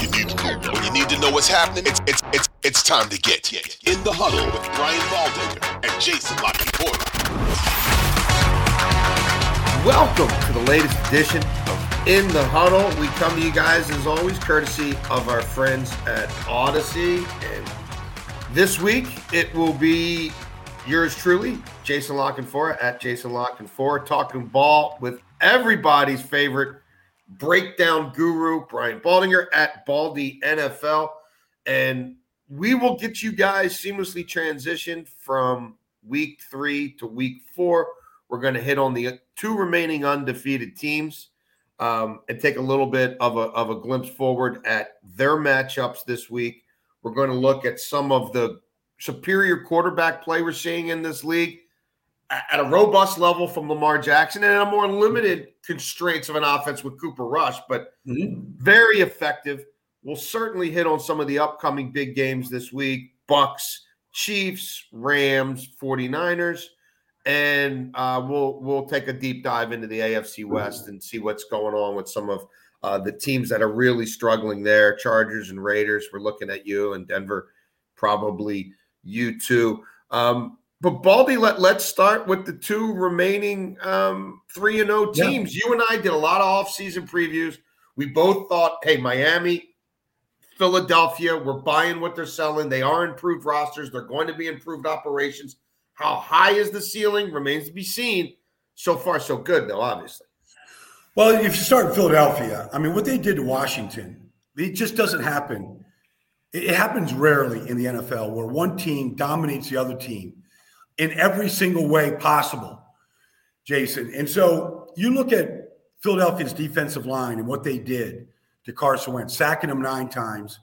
You need, to when you need to know what's happening, it's it's it's it's time to get in the huddle with Brian Baldinger and Jason Lockie Welcome to the latest edition of In the Huddle. We come to you guys as always, courtesy of our friends at Odyssey. And this week it will be yours truly, Jason Lock and Four at Jason Lock and Four, talking ball with everybody's favorite breakdown guru, Brian Baldinger at Baldy NFL. And we will get you guys seamlessly transitioned from week three to week four. We're going to hit on the two remaining undefeated teams um, and take a little bit of a, of a glimpse forward at their matchups this week. We're going to look at some of the superior quarterback play we're seeing in this league at a robust level from Lamar Jackson and a more limited constraints of an offense with Cooper Rush, but mm-hmm. very effective. We'll certainly hit on some of the upcoming big games this week Bucks, Chiefs, Rams, 49ers. And uh, we'll we'll take a deep dive into the AFC West and see what's going on with some of uh, the teams that are really struggling there. Chargers and Raiders. We're looking at you and Denver, probably you too. Um, but Baldy, let let's start with the two remaining um, three and zero oh teams. Yeah. You and I did a lot of off-season previews. We both thought, hey, Miami, Philadelphia, we're buying what they're selling. They are improved rosters. They're going to be improved operations. How high is the ceiling remains to be seen. So far, so good, though. Obviously. Well, if you start in Philadelphia, I mean, what they did to Washington, it just doesn't happen. It happens rarely in the NFL where one team dominates the other team in every single way possible, Jason. And so you look at Philadelphia's defensive line and what they did to Carson Wentz, sacking him nine times,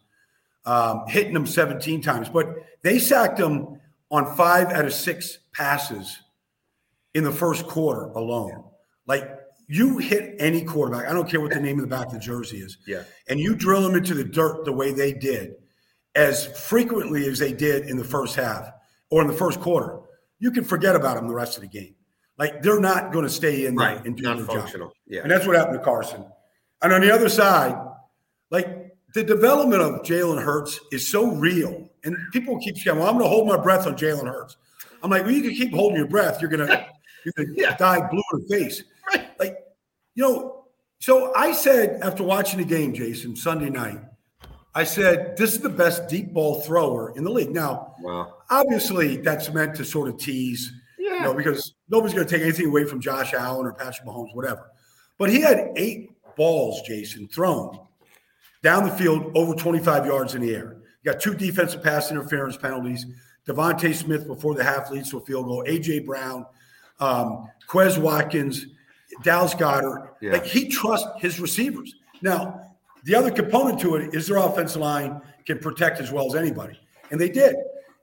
um, hitting him 17 times, but they sacked him on five out of six passes in the first quarter alone. Like you hit any quarterback, I don't care what the name of the back of the jersey is, yeah, and you drill them into the dirt the way they did, as frequently as they did in the first half or in the first quarter you can forget about them the rest of the game. Like they're not going to stay in right. there and do not functional. Job. Yeah. And that's what happened to Carson. And on the other side, like the development of Jalen Hurts is so real. And people keep saying, well, I'm going to hold my breath on Jalen Hurts. I'm like, well, you can keep holding your breath. You're going to you're gonna yeah. die blue in the face. Right. Like, you know, so I said after watching the game, Jason, Sunday night, I said, this is the best deep ball thrower in the league. Now, wow. obviously, that's meant to sort of tease, yeah. you know, because nobody's going to take anything away from Josh Allen or Patrick Mahomes, whatever. But he had eight balls, Jason, thrown down the field over 25 yards in the air. You got two defensive pass interference penalties. DeVonta Smith before the half leads to a field goal. AJ Brown, um, Quez Watkins, Dallas Goedert. Yeah. Like he trusts his receivers. Now, the other component to it is their offensive line can protect as well as anybody. And they did.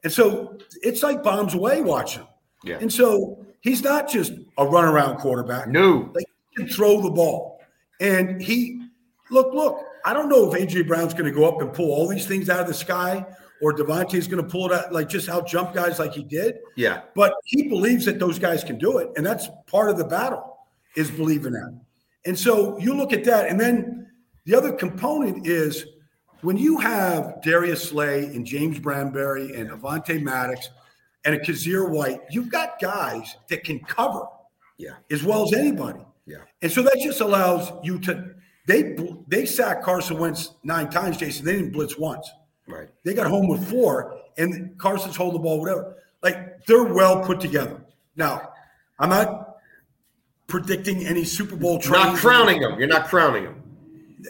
And so it's like bombs away watching. Yeah. And so he's not just a runaround quarterback. No. they can throw the ball. And he look, look, I don't know if AJ Brown's going to go up and pull all these things out of the sky or DeVonta's going to pull it out, like just out jump guys like he did. Yeah. But he believes that those guys can do it. And that's part of the battle is believing that. And so you look at that. And then the other component is when you have Darius Slay and James Bradberry and Avonte Maddox and a Kyzir White, you've got guys that can cover yeah. as well as anybody. Yeah. And so that just allows you to they they sacked Carson Wentz nine times, Jason. They didn't blitz once. Right. They got home with four, and Carson's holding the ball, whatever. Like they're well put together. Now, I'm not predicting any Super Bowl. Not crowning them. You're not crowning them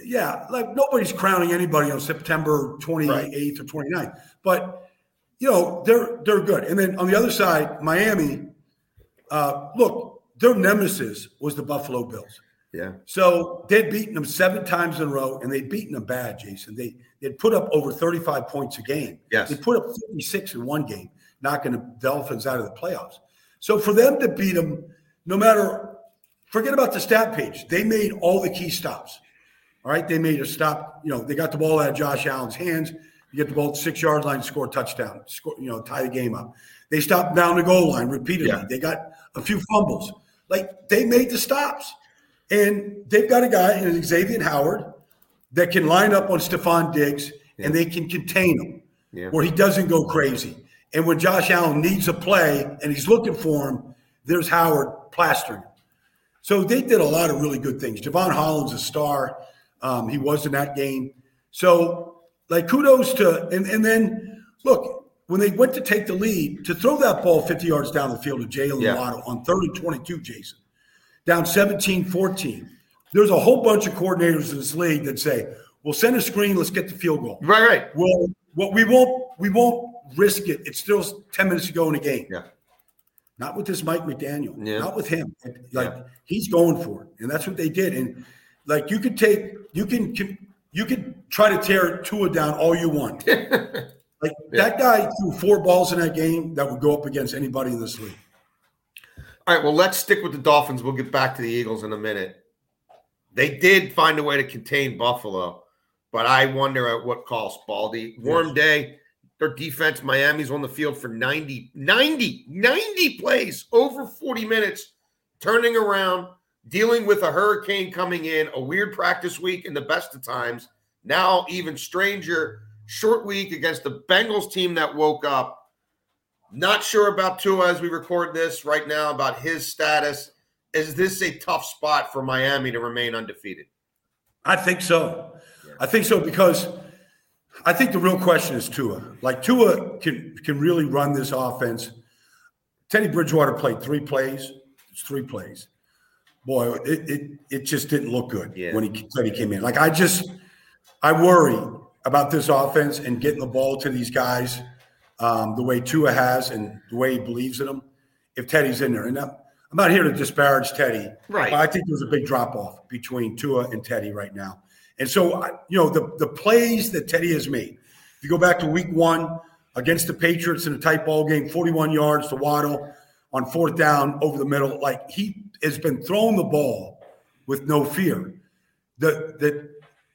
yeah, like nobody's crowning anybody on September 28th right. or 29th. But you know, they're they're good. And then on the other side, Miami, uh, look, their nemesis was the Buffalo Bills. Yeah. So they'd beaten them seven times in a row, and they'd beaten them bad, Jason. They they'd put up over 35 points a game. Yes. They put up 56 in one game, knocking the Dolphins out of the playoffs. So for them to beat them, no matter forget about the stat page, they made all the key stops. All right. They made a stop, you know, they got the ball out of Josh Allen's hands. You get the ball at six yard line, score a touchdown, score, you know, tie the game up. They stopped down the goal line repeatedly. Yeah. They got a few fumbles. Like they made the stops. And they've got a guy in Xavier Howard that can line up on Stefon Diggs and they can contain him Yeah. where he doesn't go crazy. And when Josh Allen needs a play and he's looking for him, there's Howard plastering him. So they did a lot of really good things. Jevon Holland's a star. Um, he was in that game. So, like, kudos to, and, and then look, when they went to take the lead, to throw that ball 50 yards down the field to Jalen Yeah. Waddle on 30 22, Jason, down 17 14. There's a whole bunch of coordinators in this league that say, we'll send a screen, let's get the field goal. Right, right. Well, what we won't we won't risk it. It's still ten minutes to go in the game. Yeah. Not with this Mike McDaniel. Yeah. Not with him. Like Yeah. he's going for it, and that's what they did. And like you could take, you can you could try to tear Tua down all you want. like that guy threw four balls in that game that would go up against anybody in this league. All right, well, let's stick with the Dolphins. We'll get back to the Eagles in a minute. They did find a way to contain Buffalo, but I wonder at what cost, Baldy. Warm day, their defense, Miami's on the field for 90, 90, 90 plays, over 40 minutes, turning around, dealing with a hurricane coming in, a weird practice week in the best of times. Now, even stranger, short week against the Bengals team that woke up. Not sure about Tua as we record this right now about his status. Is this a tough spot for Miami to remain undefeated? I think so. I think so because I think the real question is Tua. Like Tua can can really run this offense. Teddy Bridgewater played three plays. It's three plays. Boy, it it, it just didn't look good Yeah. when he Teddy came in. Like I just I worry about this offense and getting the ball to these guys um, the way Tua has and the way he believes in them. If Teddy's in there, and I'm, I'm not here to disparage Teddy, Right. But I think there's a big drop off between Tua and Teddy right now. And so, you know, the the plays that Teddy has made. If you go back to Week One against the Patriots in a tight ball game, 41 yards to Waddle on fourth down over the middle, like he has been throwing the ball with no fear. The the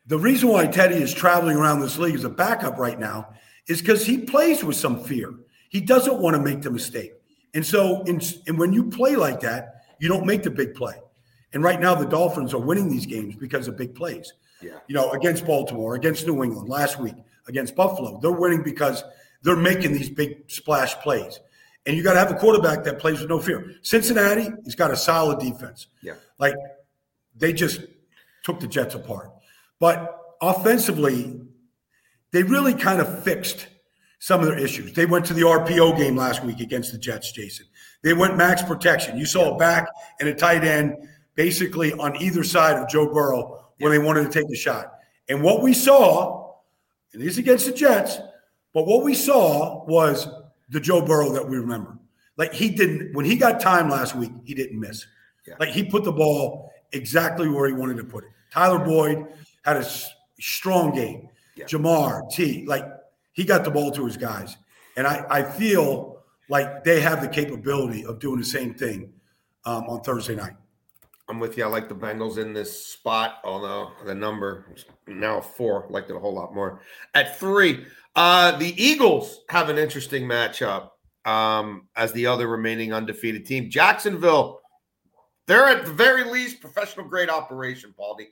the reason why Teddy is traveling around this league as a backup right now is because he plays with some fear. He doesn't want to make the mistake. And so, in, and when you play like that, you don't make the big play. And right now, the Dolphins are winning these games because of big plays. Yeah. You know, against Baltimore, against New England, last week, against Buffalo, they're winning because they're making these big splash plays. And you got to have a quarterback that plays with no fear. Cincinnati, he's got a solid defense. Yeah. Like they just took the Jets apart. But offensively, they really kind of fixed some of their issues. They went to the RPO game last week against the Jets, Jason. They went max protection. You saw a back and a tight end basically on either side of Joe Burrow when they wanted to take the shot. And what we saw, and this is against the Jets, but what we saw was the Joe Burrow that we remember. Like he didn't, when he got time last week, he didn't miss. Yeah. Like he put the ball exactly where he wanted to put it. Tyler Boyd had a s- strong game. Yeah. Ja'Marr, T, like he got the ball to his guys. And I, I feel like they have the capability of doing the same thing um, on Thursday night. I'm with you. I like the Bengals in this spot, although the number is now four. I liked it a whole lot more. At three, uh, the Eagles have an interesting matchup um, as the other remaining undefeated team. Jacksonville, they're at the very least professional grade operation, Baldy.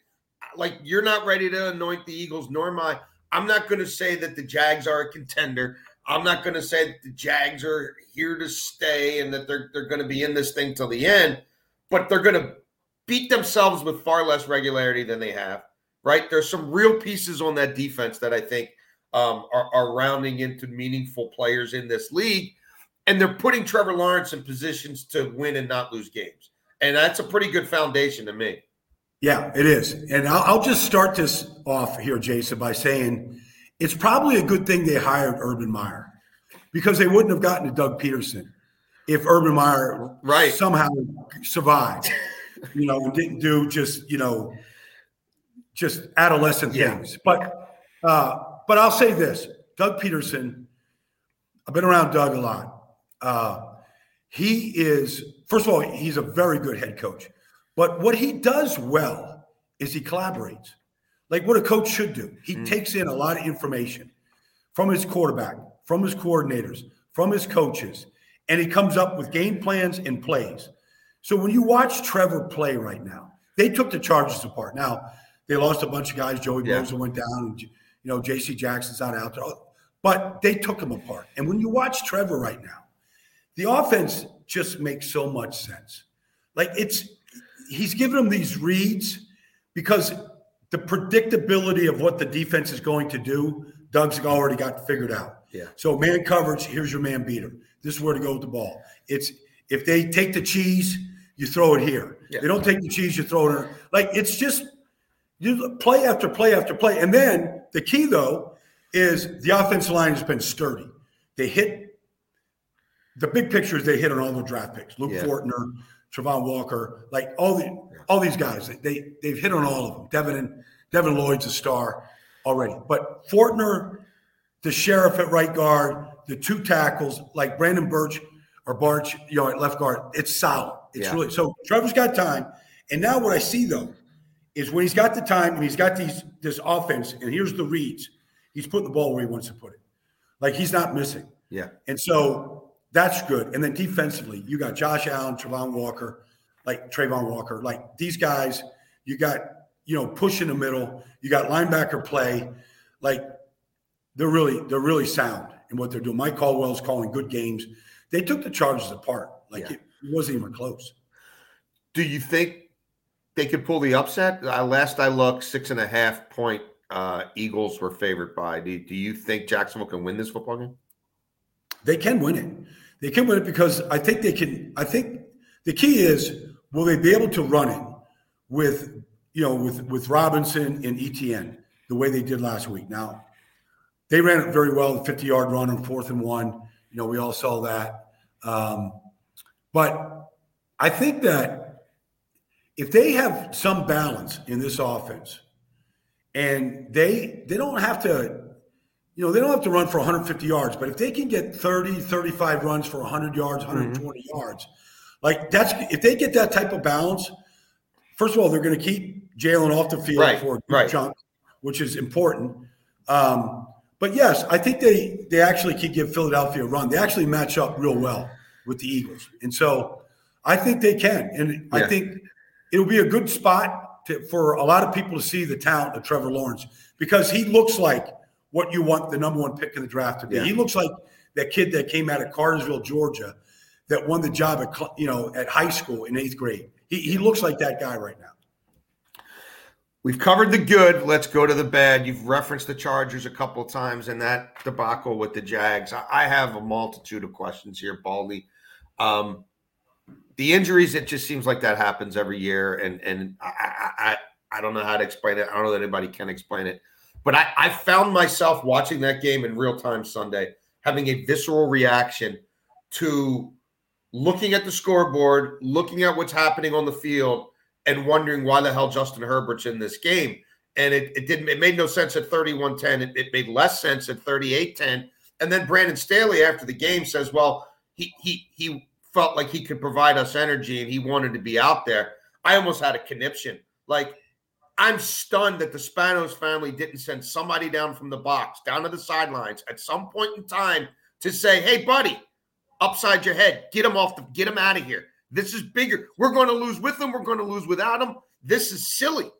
Like you're not ready to anoint the Eagles, nor am I. I'm not going to say that the Jags are a contender. I'm not going to say that the Jags are here to stay and that they're they're going to be in this thing till the end, but they're going to beat themselves with far less regularity than they have. Right? There's some real pieces on that defense that I think um, are, are rounding into meaningful players in this league, and they're putting Trevor Lawrence in positions to win and not lose games, and that's a pretty good foundation to me. Yeah, it is. And I'll, I'll just start this off here, Jason, by saying it's probably a good thing they hired Urban Meyer because they wouldn't have gotten to Doug Pederson if Urban Meyer Right. somehow survived. you know, and didn't do just you know, just adolescent Yeah. things. But uh, but I'll say this: Doug Pederson. I've been around Doug a lot. Uh, he is first of all, he's a very good head coach. But what he does well is he collaborates, like what a coach should do. He takes in a lot of information from his quarterback, from his coordinators, from his coaches, and he comes up with game plans and plays. So when you watch Trevor play right now, they took the Chargers apart. Now they lost a bunch of guys. Joey Yeah. Bosa went down, and you know J.C. Jackson's not out there, but they took them apart. And when you watch Trevor right now, the offense just makes so much sense. Like it's he's giving them these reads because the predictability of what the defense is going to do, Doug's already got figured out. Yeah. So man coverage, here's your man beater. This is where to go with the ball. It's if they take the cheese, you throw it here. Yeah. They don't take the cheese, you throw it in. Like it's just you play after play after play. And then the key though is the offensive line has been sturdy. They hit the big picture is they hit on all the draft picks. Luke Yeah. Fortner, Travon Walker, like all the all these guys. They, they they've hit on all of them. Devin and Devin Lloyd's a star already. But Fortner, the sheriff at right guard, the two tackles, like Brandon Birch or Barch, you know, at left guard, it's solid. It's Yeah. really so Trevor's got time. And now what I see though is when he's got the time and he's got these this offense, and here's the reads, he's putting the ball where he wants to put it. Like he's not missing. Yeah. And so that's good. And then defensively, you got Josh Allen, Travon Walker, like Travon Walker, like these guys, you got, you know, push in the middle, you got linebacker play, like they're really, they're really sound in what they're doing. Mike Caldwell's calling good games. They took the Chargers apart. Like Yeah. it, it wasn't even close. Do you think they could pull the upset? Uh, last I looked, six and a half point uh, Eagles were favored by. Do, do you think Jacksonville can win this football game? They can win it. They can win it because I think they can. I think the key is will they be able to run it with you know with with Robinson and Etienne the way they did last week. Now they ran it very well, the 50 yard run on fourth and one. You know we all saw that. Um, but I think that if they have some balance in this offense, and they they don't have to you know, they don't have to run for 150 yards, but if they can get 30, 35 runs for 100 yards, Mm-hmm. 120 yards, like that's if they get that type of balance, first of all, they're going to keep Jalen off the field Right, for a good right. chunk, which is important. Um, but yes, I think they they actually could give Philadelphia a run. They actually match up real well with the Eagles, and so I think they can. And Yeah. I think it'll be a good spot to, for a lot of people to see the talent of Trevor Lawrence because he looks like what you want the number one pick in the draft to be. Yeah. He looks like that kid that came out of Cartersville, Georgia, that won the job at you know at high school in eighth grade. He, he looks like that guy right now. We've covered the good. Let's go to the bad. You've referenced the Chargers a couple of times and that debacle with the Jags. I I have a multitude of questions here, Baldy. Um, the injuries, it just seems like that happens every year, and and I, I I don't know how to explain it. I don't know that anybody can explain it, but I, I found myself watching that game in real time Sunday, having a visceral reaction to looking at the scoreboard, looking at what's happening on the field, and wondering why the hell Justin Herbert's in this game. And it, it didn't, it made no sense at 31 10. It, it made less sense at 38 10. And then Brandon Staley after the game says, well, he, he, he felt like he could provide us energy and he wanted to be out there. I almost had a conniption. Like, I'm stunned that the Spanos family didn't send somebody down from the box, down to the sidelines at some point in time to say, hey, buddy, upside your head, get him off the, get him out of here. This is bigger. We're going to lose with them. We're going to lose without them. This is silly.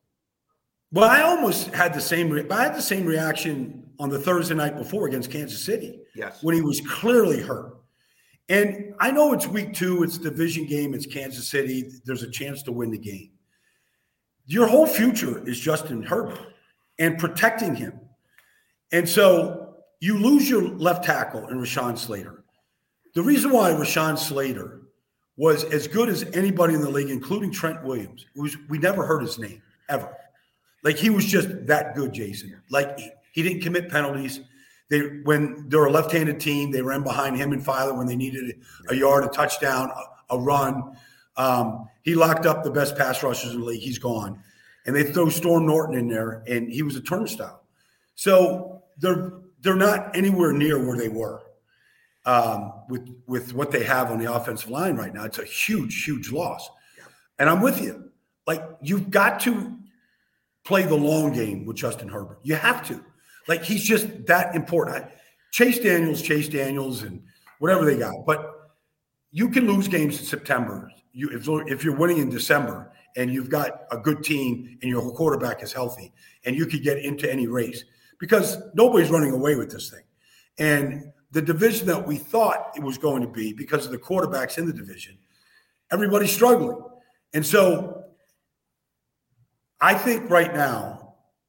Well, I almost had the same. Re- I had the same reaction on the Thursday night before against Kansas City. Yes. when he was clearly hurt. And I know it's week two, it's division game, it's Kansas City. There's a chance to win the game. Your whole future is Justin Herbert and protecting him. And so you lose your left tackle in Rashawn Slater. The reason why Rashawn Slater was as good as anybody in the league, including Trent Williams, who's we never heard his name ever. Like he was just that good, Jason. Like he, he didn't commit penalties. They when they're a left-handed team, they ran behind him and Feiler when they needed a, yard, a touchdown, a, a run. Um, he locked up the best pass rushers in the league. He's gone, and they throw Storm Norton in there, and he was a turnstile. So they're they're not anywhere near where they were um, with with what they have on the offensive line right now. It's a huge, huge loss. And I'm with you. Like you've got to play the long game with Justin Herbert. You have to. Like he's just that important. Chase Daniels, Chase Daniels, and whatever they got. But you can lose games in September. You if, if you're winning in December and you've got a good team and your quarterback is healthy and you could get into any race because nobody's running away with this thing. And the division that we thought it was going to be because of the quarterbacks in the division, everybody's struggling. And so I think right now,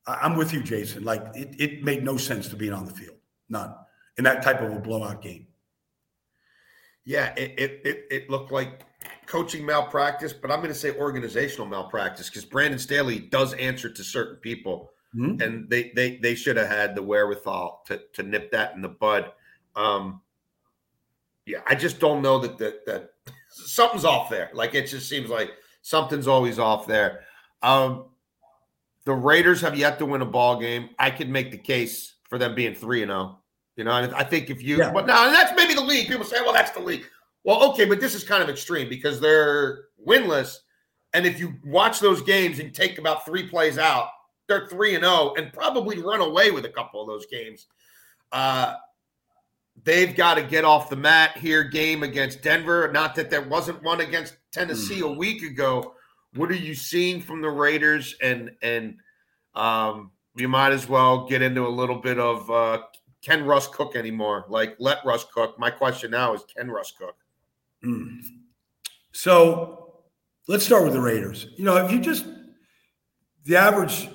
I'm with you, Jason. Like it, it made no sense to being on the field, none, in that type of a blowout game. Yeah, it it it, it looked like coaching malpractice, but I'm going to say organizational malpractice because Brandon Staley does answer to certain people, mm-hmm. and they they they should have had the wherewithal to to nip that in the bud. Um, yeah, I just don't know that that that something's off there. Like it just seems like something's always off there. Um, the Raiders have yet to win a ball game. I could make the case for them being three and zero. Oh. You know, and I think if you, yeah. but now and that's maybe the league. People say, well, that's the league. Well, okay, but this is kind of extreme because they're winless. And if you watch those games and take about three plays out, they're three and zero, oh and probably run away with a couple of those games. Uh, they've got to get off the mat here. Game against Denver. Not that there wasn't one against Tennessee mm. a week ago. What are you seeing from the Raiders? And and um, you might as well get into a little bit of uh, can Russ cook anymore? Like let Russ cook. My question now is can Russ cook? Mm. So let's start with the Raiders. You know, if you just the average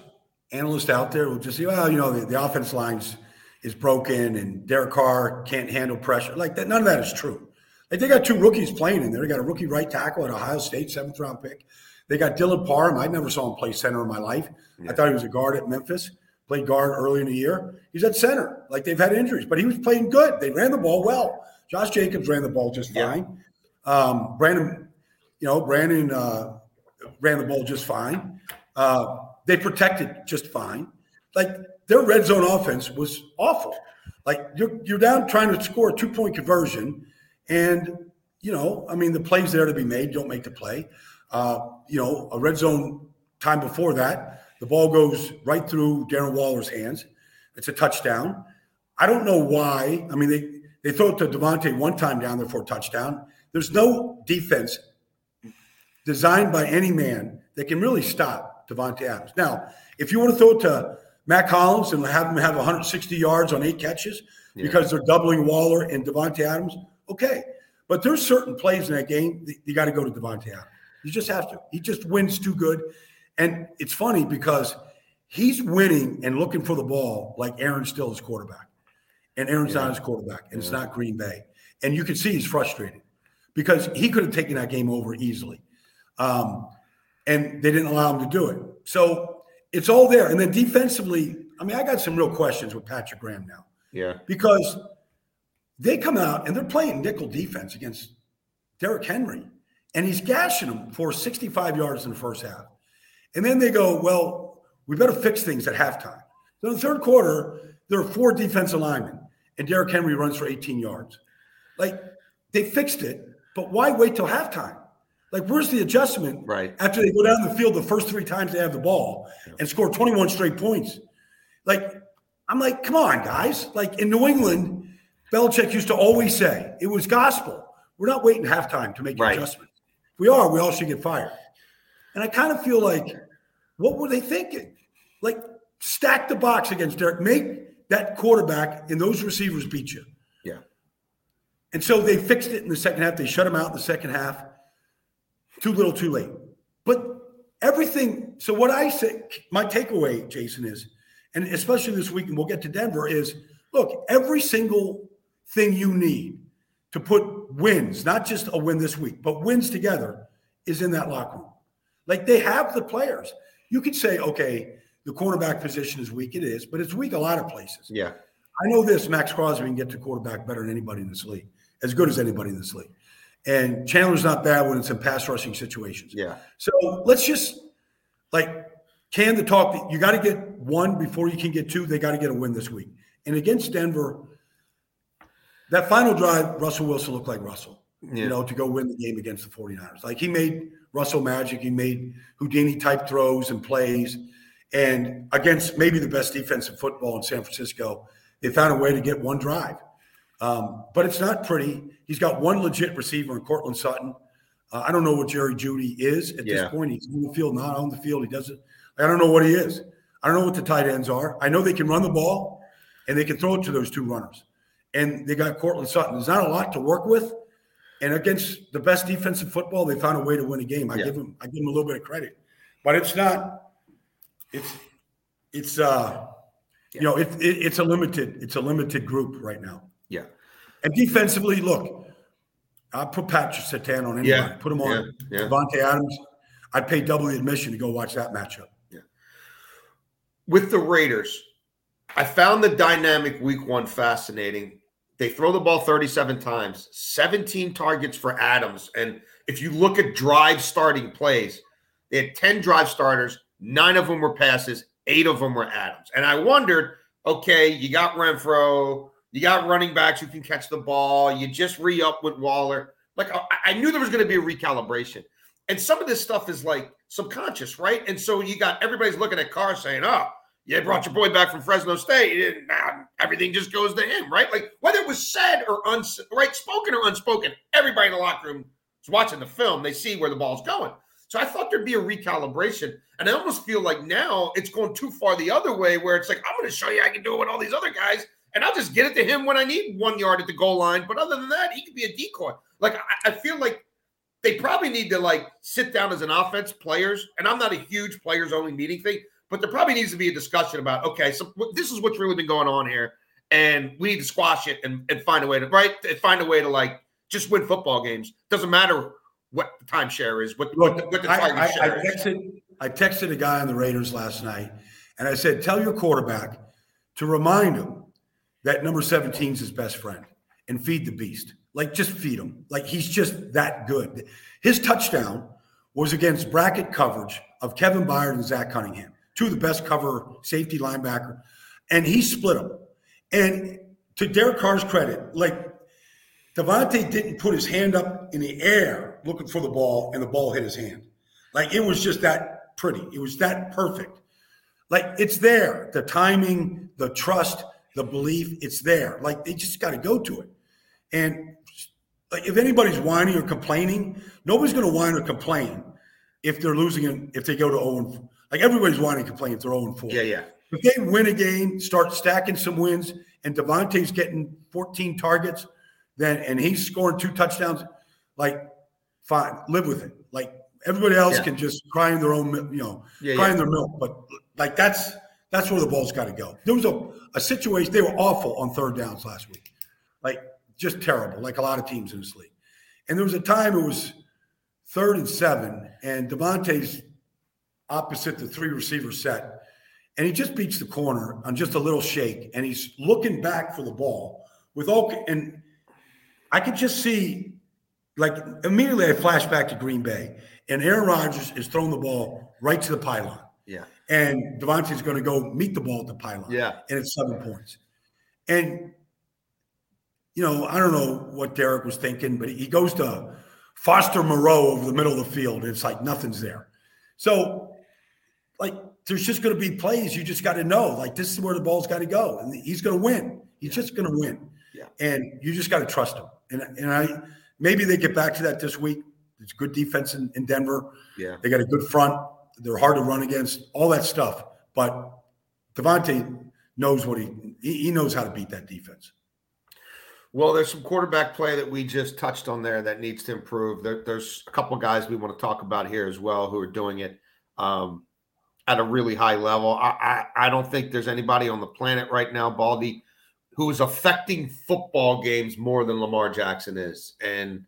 analyst out there will just say, well, you know, the, the offense lines is broken and Derek Carr can't handle pressure. Like that, none of that is true. Like they got two rookies playing in there. They got a rookie right tackle at Ohio State, seventh round pick. They got Dylan Parham. I never saw him play center in my life. Yeah. I thought he was a guard at Memphis. Played guard early in the year. He's at center. Like they've had injuries, but he was playing good. They ran the ball well. Josh Jacobs ran the ball just fine. Yeah. Um, Brandon, you know, Brandon uh, ran the ball just fine. Uh, they protected just fine. Like their red zone offense was awful. Like you're you're down trying to score a two point conversion, and you know, I mean, the plays there to be made don't make the play. Uh, you know, a red zone time before that, the ball goes right through Darren Waller's hands. It's a touchdown. I don't know why. I mean, they they throw it to Davante one time down there for a touchdown. There's no defense designed by any man that can really stop Davante Adams. Now, if you want to throw it to Mack Hollins and have him have 160 yards on eight catches yeah. because they're doubling Waller and Davante Adams. Okay. But there's certain plays in that game that you got to go to Davante Adams. You just have to. He just wins too good. And it's funny because he's winning and looking for the ball like Aaron still is quarterback. And Aaron's yeah. not his quarterback, and yeah. it's not Green Bay. And you can see he's frustrated because he could have taken that game over easily. Um, and they didn't allow him to do it. So it's all there. And then defensively, I mean, I got some real questions with Patrick Graham now. Yeah. Because they come out and they're playing nickel defense against Derrick Henry, and he's gashing them for 65 yards in the first half. And then they go, well, we better fix things at halftime. So in the third quarter, there are four defensive linemen, and Derrick Henry runs for 18 yards. Like they fixed it, but why wait till halftime? Like, where's the adjustment right. after they go down the field the first three times they have the ball and score 21 straight points? Like, I'm like, come on, guys. Like in New England, Belichick used to always say it was gospel. We're not waiting halftime to make right. adjustments. If we are, we all should get fired. And I kind of feel like, what were they thinking? Like, stack the box against Derrick, make that quarterback and those receivers beat you. Yeah. And so they fixed it in the second half. They shut him out in the second half. Too little, too late. But everything. So what I say, my takeaway, Jason, is, and especially this week, and we'll get to Denver, is look, every single thing you need to put wins, not just a win this week, but wins together, is in that locker room. Like they have the players. You could say, okay, the quarterback position is weak. It is, but it's weak a lot of places. Yeah. I know this Maxx Crosby can get to quarterback better than anybody in this league, as good as anybody in this league. And Chandler's not bad when it's in pass rushing situations. Yeah. So let's just like can the talk. You got to get one before you can get two. They got to get a win this week. And against Denver, that final drive, Russell Wilson looked like Russell. Yeah. You know, to go win the game against the 49ers. Like he made Russell magic. He made Houdini type throws and plays. And against maybe the best defense in football in San Francisco, they found a way to get one drive. Um, but it's not pretty. He's got one legit receiver in Courtland Sutton. Uh, I don't know what Jerry Jeudy is at Yeah. this point. He's on the field, not on the field. He doesn't. I don't know what he is. I don't know what the tight ends are. I know they can run the ball and they can throw it to those two runners. And they got Courtland Sutton. There's not a lot to work with. And against the best defense in football, they found a way to win a game. I Yeah. give them I give them a little bit of credit. But it's not it's it's uh you know, it, it, it's a limited it's a limited group right now. Yeah. And defensively, look, I put Patrick Surtain on anybody. Yeah. Put him on Yeah. Yeah. Davante Adams. I'd pay double the admission to go watch that matchup. Yeah. With the Raiders, I found the dynamic week one fascinating. They throw the ball 37 times, 17 targets for Adams. And if you look at drive starting plays, they had 10 drive starters, nine of them were passes, eight of them were Adams. And I wondered, okay, you got Renfrow, you got running backs who can catch the ball, you just re up with Waller. Like I, knew there was going to be a recalibration. And some of this stuff is like subconscious, right? And so you got everybody's looking at Carr saying, oh, you brought your boy back from Fresno State. and Now everything just goes to him, right? Like whether it was said or uns right, spoken or unspoken, everybody in the locker room is watching the film. They see where the ball's going. So I thought there'd be a recalibration. And I almost feel like now it's going too far the other way where it's like, I'm going to show you I can do it with all these other guys. And I'll just get it to him when I need one yard at the goal line. But other than that, he could be a decoy. Like I, I feel like they probably need to like sit down as an offense players. And I'm not a huge players only meeting thing, but there probably needs to be a discussion about okay, so this is what's really been going on here, and we need to squash it and, and find a way to right and find a way to like just win football games. Doesn't matter what the timeshare is, what, what, the, Look, what the I, I, I texted I texted a guy on the Raiders last night, and I said, "Tell your quarterback to remind him that number 17 is his best friend, and feed the beast. Like just feed him. Like he's just that good. His touchdown was against bracket coverage of Kevin Byard and Zach Cunningham, two of the best cover safety linebacker, and he split them. And to Derek Carr's credit, like Davante didn't put his hand up in the air looking for the ball, and the ball hit his hand. Like it was just that pretty. It was that perfect. Like it's there. The timing, the trust, the belief, it's there. Like they just got to go to it. And like if anybody's whining or complaining, nobody's going to whine or complain if they're losing if they go to 0 and like everybody's whining to if they're 0 and 4. Yeah, yeah. If they win a game, start stacking some wins, and Davante's getting 14 targets, then and he's scoring two touchdowns, like fine, live with it. Like everybody else Yeah. can just cry in their own, you know, Yeah, cry yeah. in their milk. But like that's that's where the ball's got to go. There was a, a situation they were awful on third downs last week, like just terrible, like a lot of teams in this league. And there was a time it was third and seven, and Davante's opposite the three receiver set, and he just beats the corner on just a little shake, and he's looking back for the ball with all and I could just see like immediately I flash back to Green Bay, and Aaron Rodgers is throwing the ball right to the pylon, Yeah. and Davante's going to go meet the ball at the pylon, Yeah. and it's seven points, and you know I don't know what Derek was thinking, but he goes to Foster Moreau over the middle of the field, and it's like nothing's there. So, like, there's just going to be plays you just got to know, like, this is where the ball's got to go, and he's going to win. He's just going to win, Yeah. and you just got to trust him. And and I maybe they get back to that this week. It's good defense in, in Denver. Yeah. They got a good front. They're hard to run against. All that stuff, but Davante knows what he he he knows how to beat that defense. Well, there's some quarterback play that we just touched on there that needs to improve. There, there's a couple guys we want to talk about here as well who are doing it um, at a really high level. I, I, I don't think there's anybody on the planet right now, Baldy, who is affecting football games more than Lamar Jackson is. And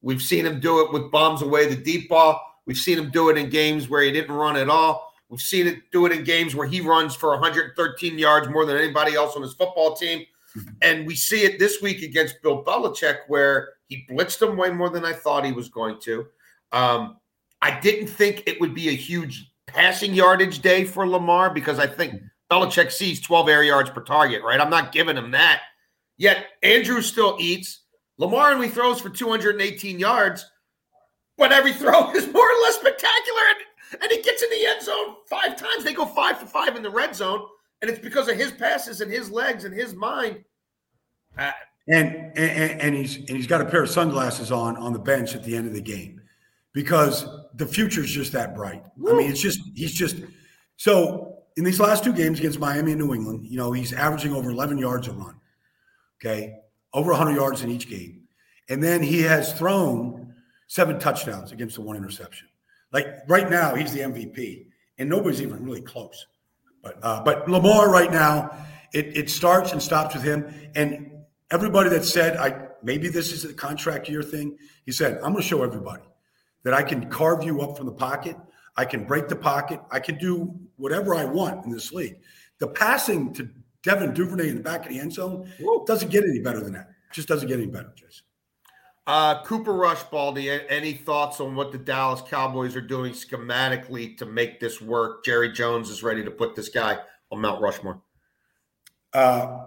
we've seen him do it with bombs away the deep ball. We've seen him do it in games where he didn't run at all. We've seen it do it in games where he runs for 113 yards more than anybody else on his football team. And we see it this week against Bill Belichick, where He blitzed them way more than I thought he was going to. Um, I didn't think it would be a huge passing yardage day for Lamar because I think Belichick sees 12 air yards per target, right? I'm not giving him that. Yet Andrew still eats. Lamar only throws for 218 yards, but every throw is more or less spectacular. And, and he gets in the end zone five times. They go five for five in the red zone. And it's because of his passes and his legs and his mind. Uh, and, and and he's and he's got a pair of sunglasses on on the bench at the end of the game because the future is just that bright. Woo. I mean, it's just he's just so in these last two games against Miami and New England, you know, he's averaging over 11 yards a run. Okay, over 100 yards in each game, and then he has thrown seven touchdowns against the one interception. Like right now, he's the MVP, and nobody's even really close. But uh, but Lamar right now, it it starts and stops with him, and everybody that said I maybe this is a contract year thing. He said I'm going to show everybody that I can carve you up from the pocket. I can break the pocket. I can do whatever I want in this league. The passing to Devin Duvernay in the back of the end zone doesn't get any better than that. Just doesn't get any better, Jason. Uh, Cooper Rush, Baldy, any thoughts on what the Dallas Cowboys are doing schematically to make this work? Jerry Jones is ready to put this guy on Mount Rushmore. Uh,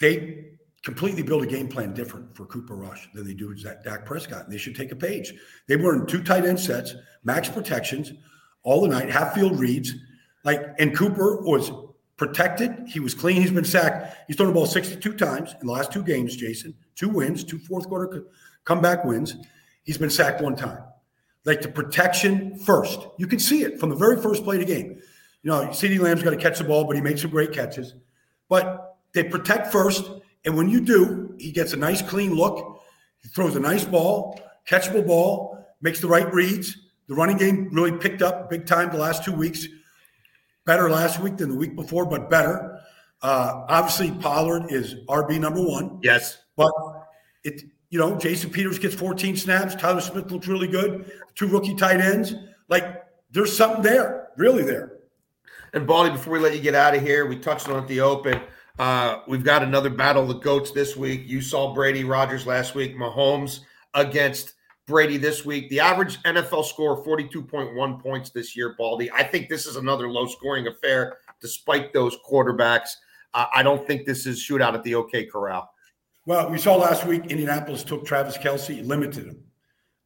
they completely build a game plan different for Cooper Rush than they do with that Dak Prescott. And they should take a page. They were in two tight end sets, max protections all the night, half field reads. Like, and Cooper was protected. He was clean. He's been sacked. He's thrown the ball 62 times in the last two games, Jason. Two wins, two fourth quarter comeback wins. He's been sacked one time. Like the protection first. You can see it from the very first play of the game. You know, CeeDee Lamb's got to catch the ball, but he makes some great catches. But they protect first. And when you do, he gets a nice clean look. He throws a nice ball, catchable ball, makes the right reads. The running game really picked up big time the last two weeks. Better last week than the week before, but better. Uh, obviously, Pollard is RB number one. Yes. But it you know, Jason Peters gets 14 snaps. Tyler Smith looks really good. Two rookie tight ends. Like there's something there, really there. And Baldy, before we let you get out of here, we touched on it the open. Uh, we've got another battle of the goats this week. You saw Brady Rodgers last week. Mahomes against Brady this week. The average NFL score 42.1 points this year, Baldy. I think this is another low scoring affair despite those quarterbacks. Uh, I don't think this is shootout at the OK Corral. Well, we saw last week Indianapolis took Travis Kelce, limited him,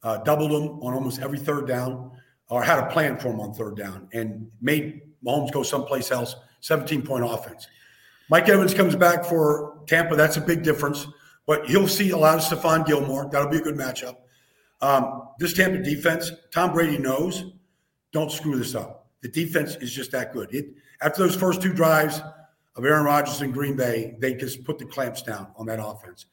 uh, doubled him on almost every third down, or had a plan for him on third down, and made Mahomes go someplace else. 17 point offense. Mike Evans comes back for Tampa. That's a big difference, but he'll see a lot of Stephon Gilmore. That'll be a good matchup. Um, this Tampa defense, Tom Brady knows, don't screw this up. The defense is just that good. It, after those first two drives, of Aaron Rodgers in Green Bay, they just put the clamps down on that offense.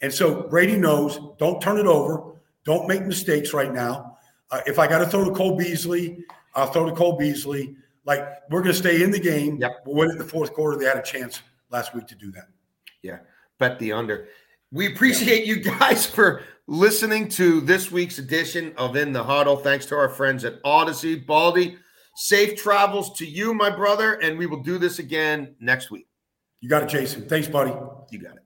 And so Brady knows don't turn it over. Don't make mistakes right now. Uh, if I got to throw to Cole Beasley, I'll throw to Cole Beasley. Like we're going to stay in the game. Yep. But when in the fourth quarter, they had a chance last week to do that. Yeah. Bet the under. We appreciate yeah. you guys for listening to this week's edition of In the Huddle. Thanks to our friends at Odyssey. Baldy, Safe travels to you, my brother, and we will do this again next week. You got it, Jason. Thanks, buddy. You got it.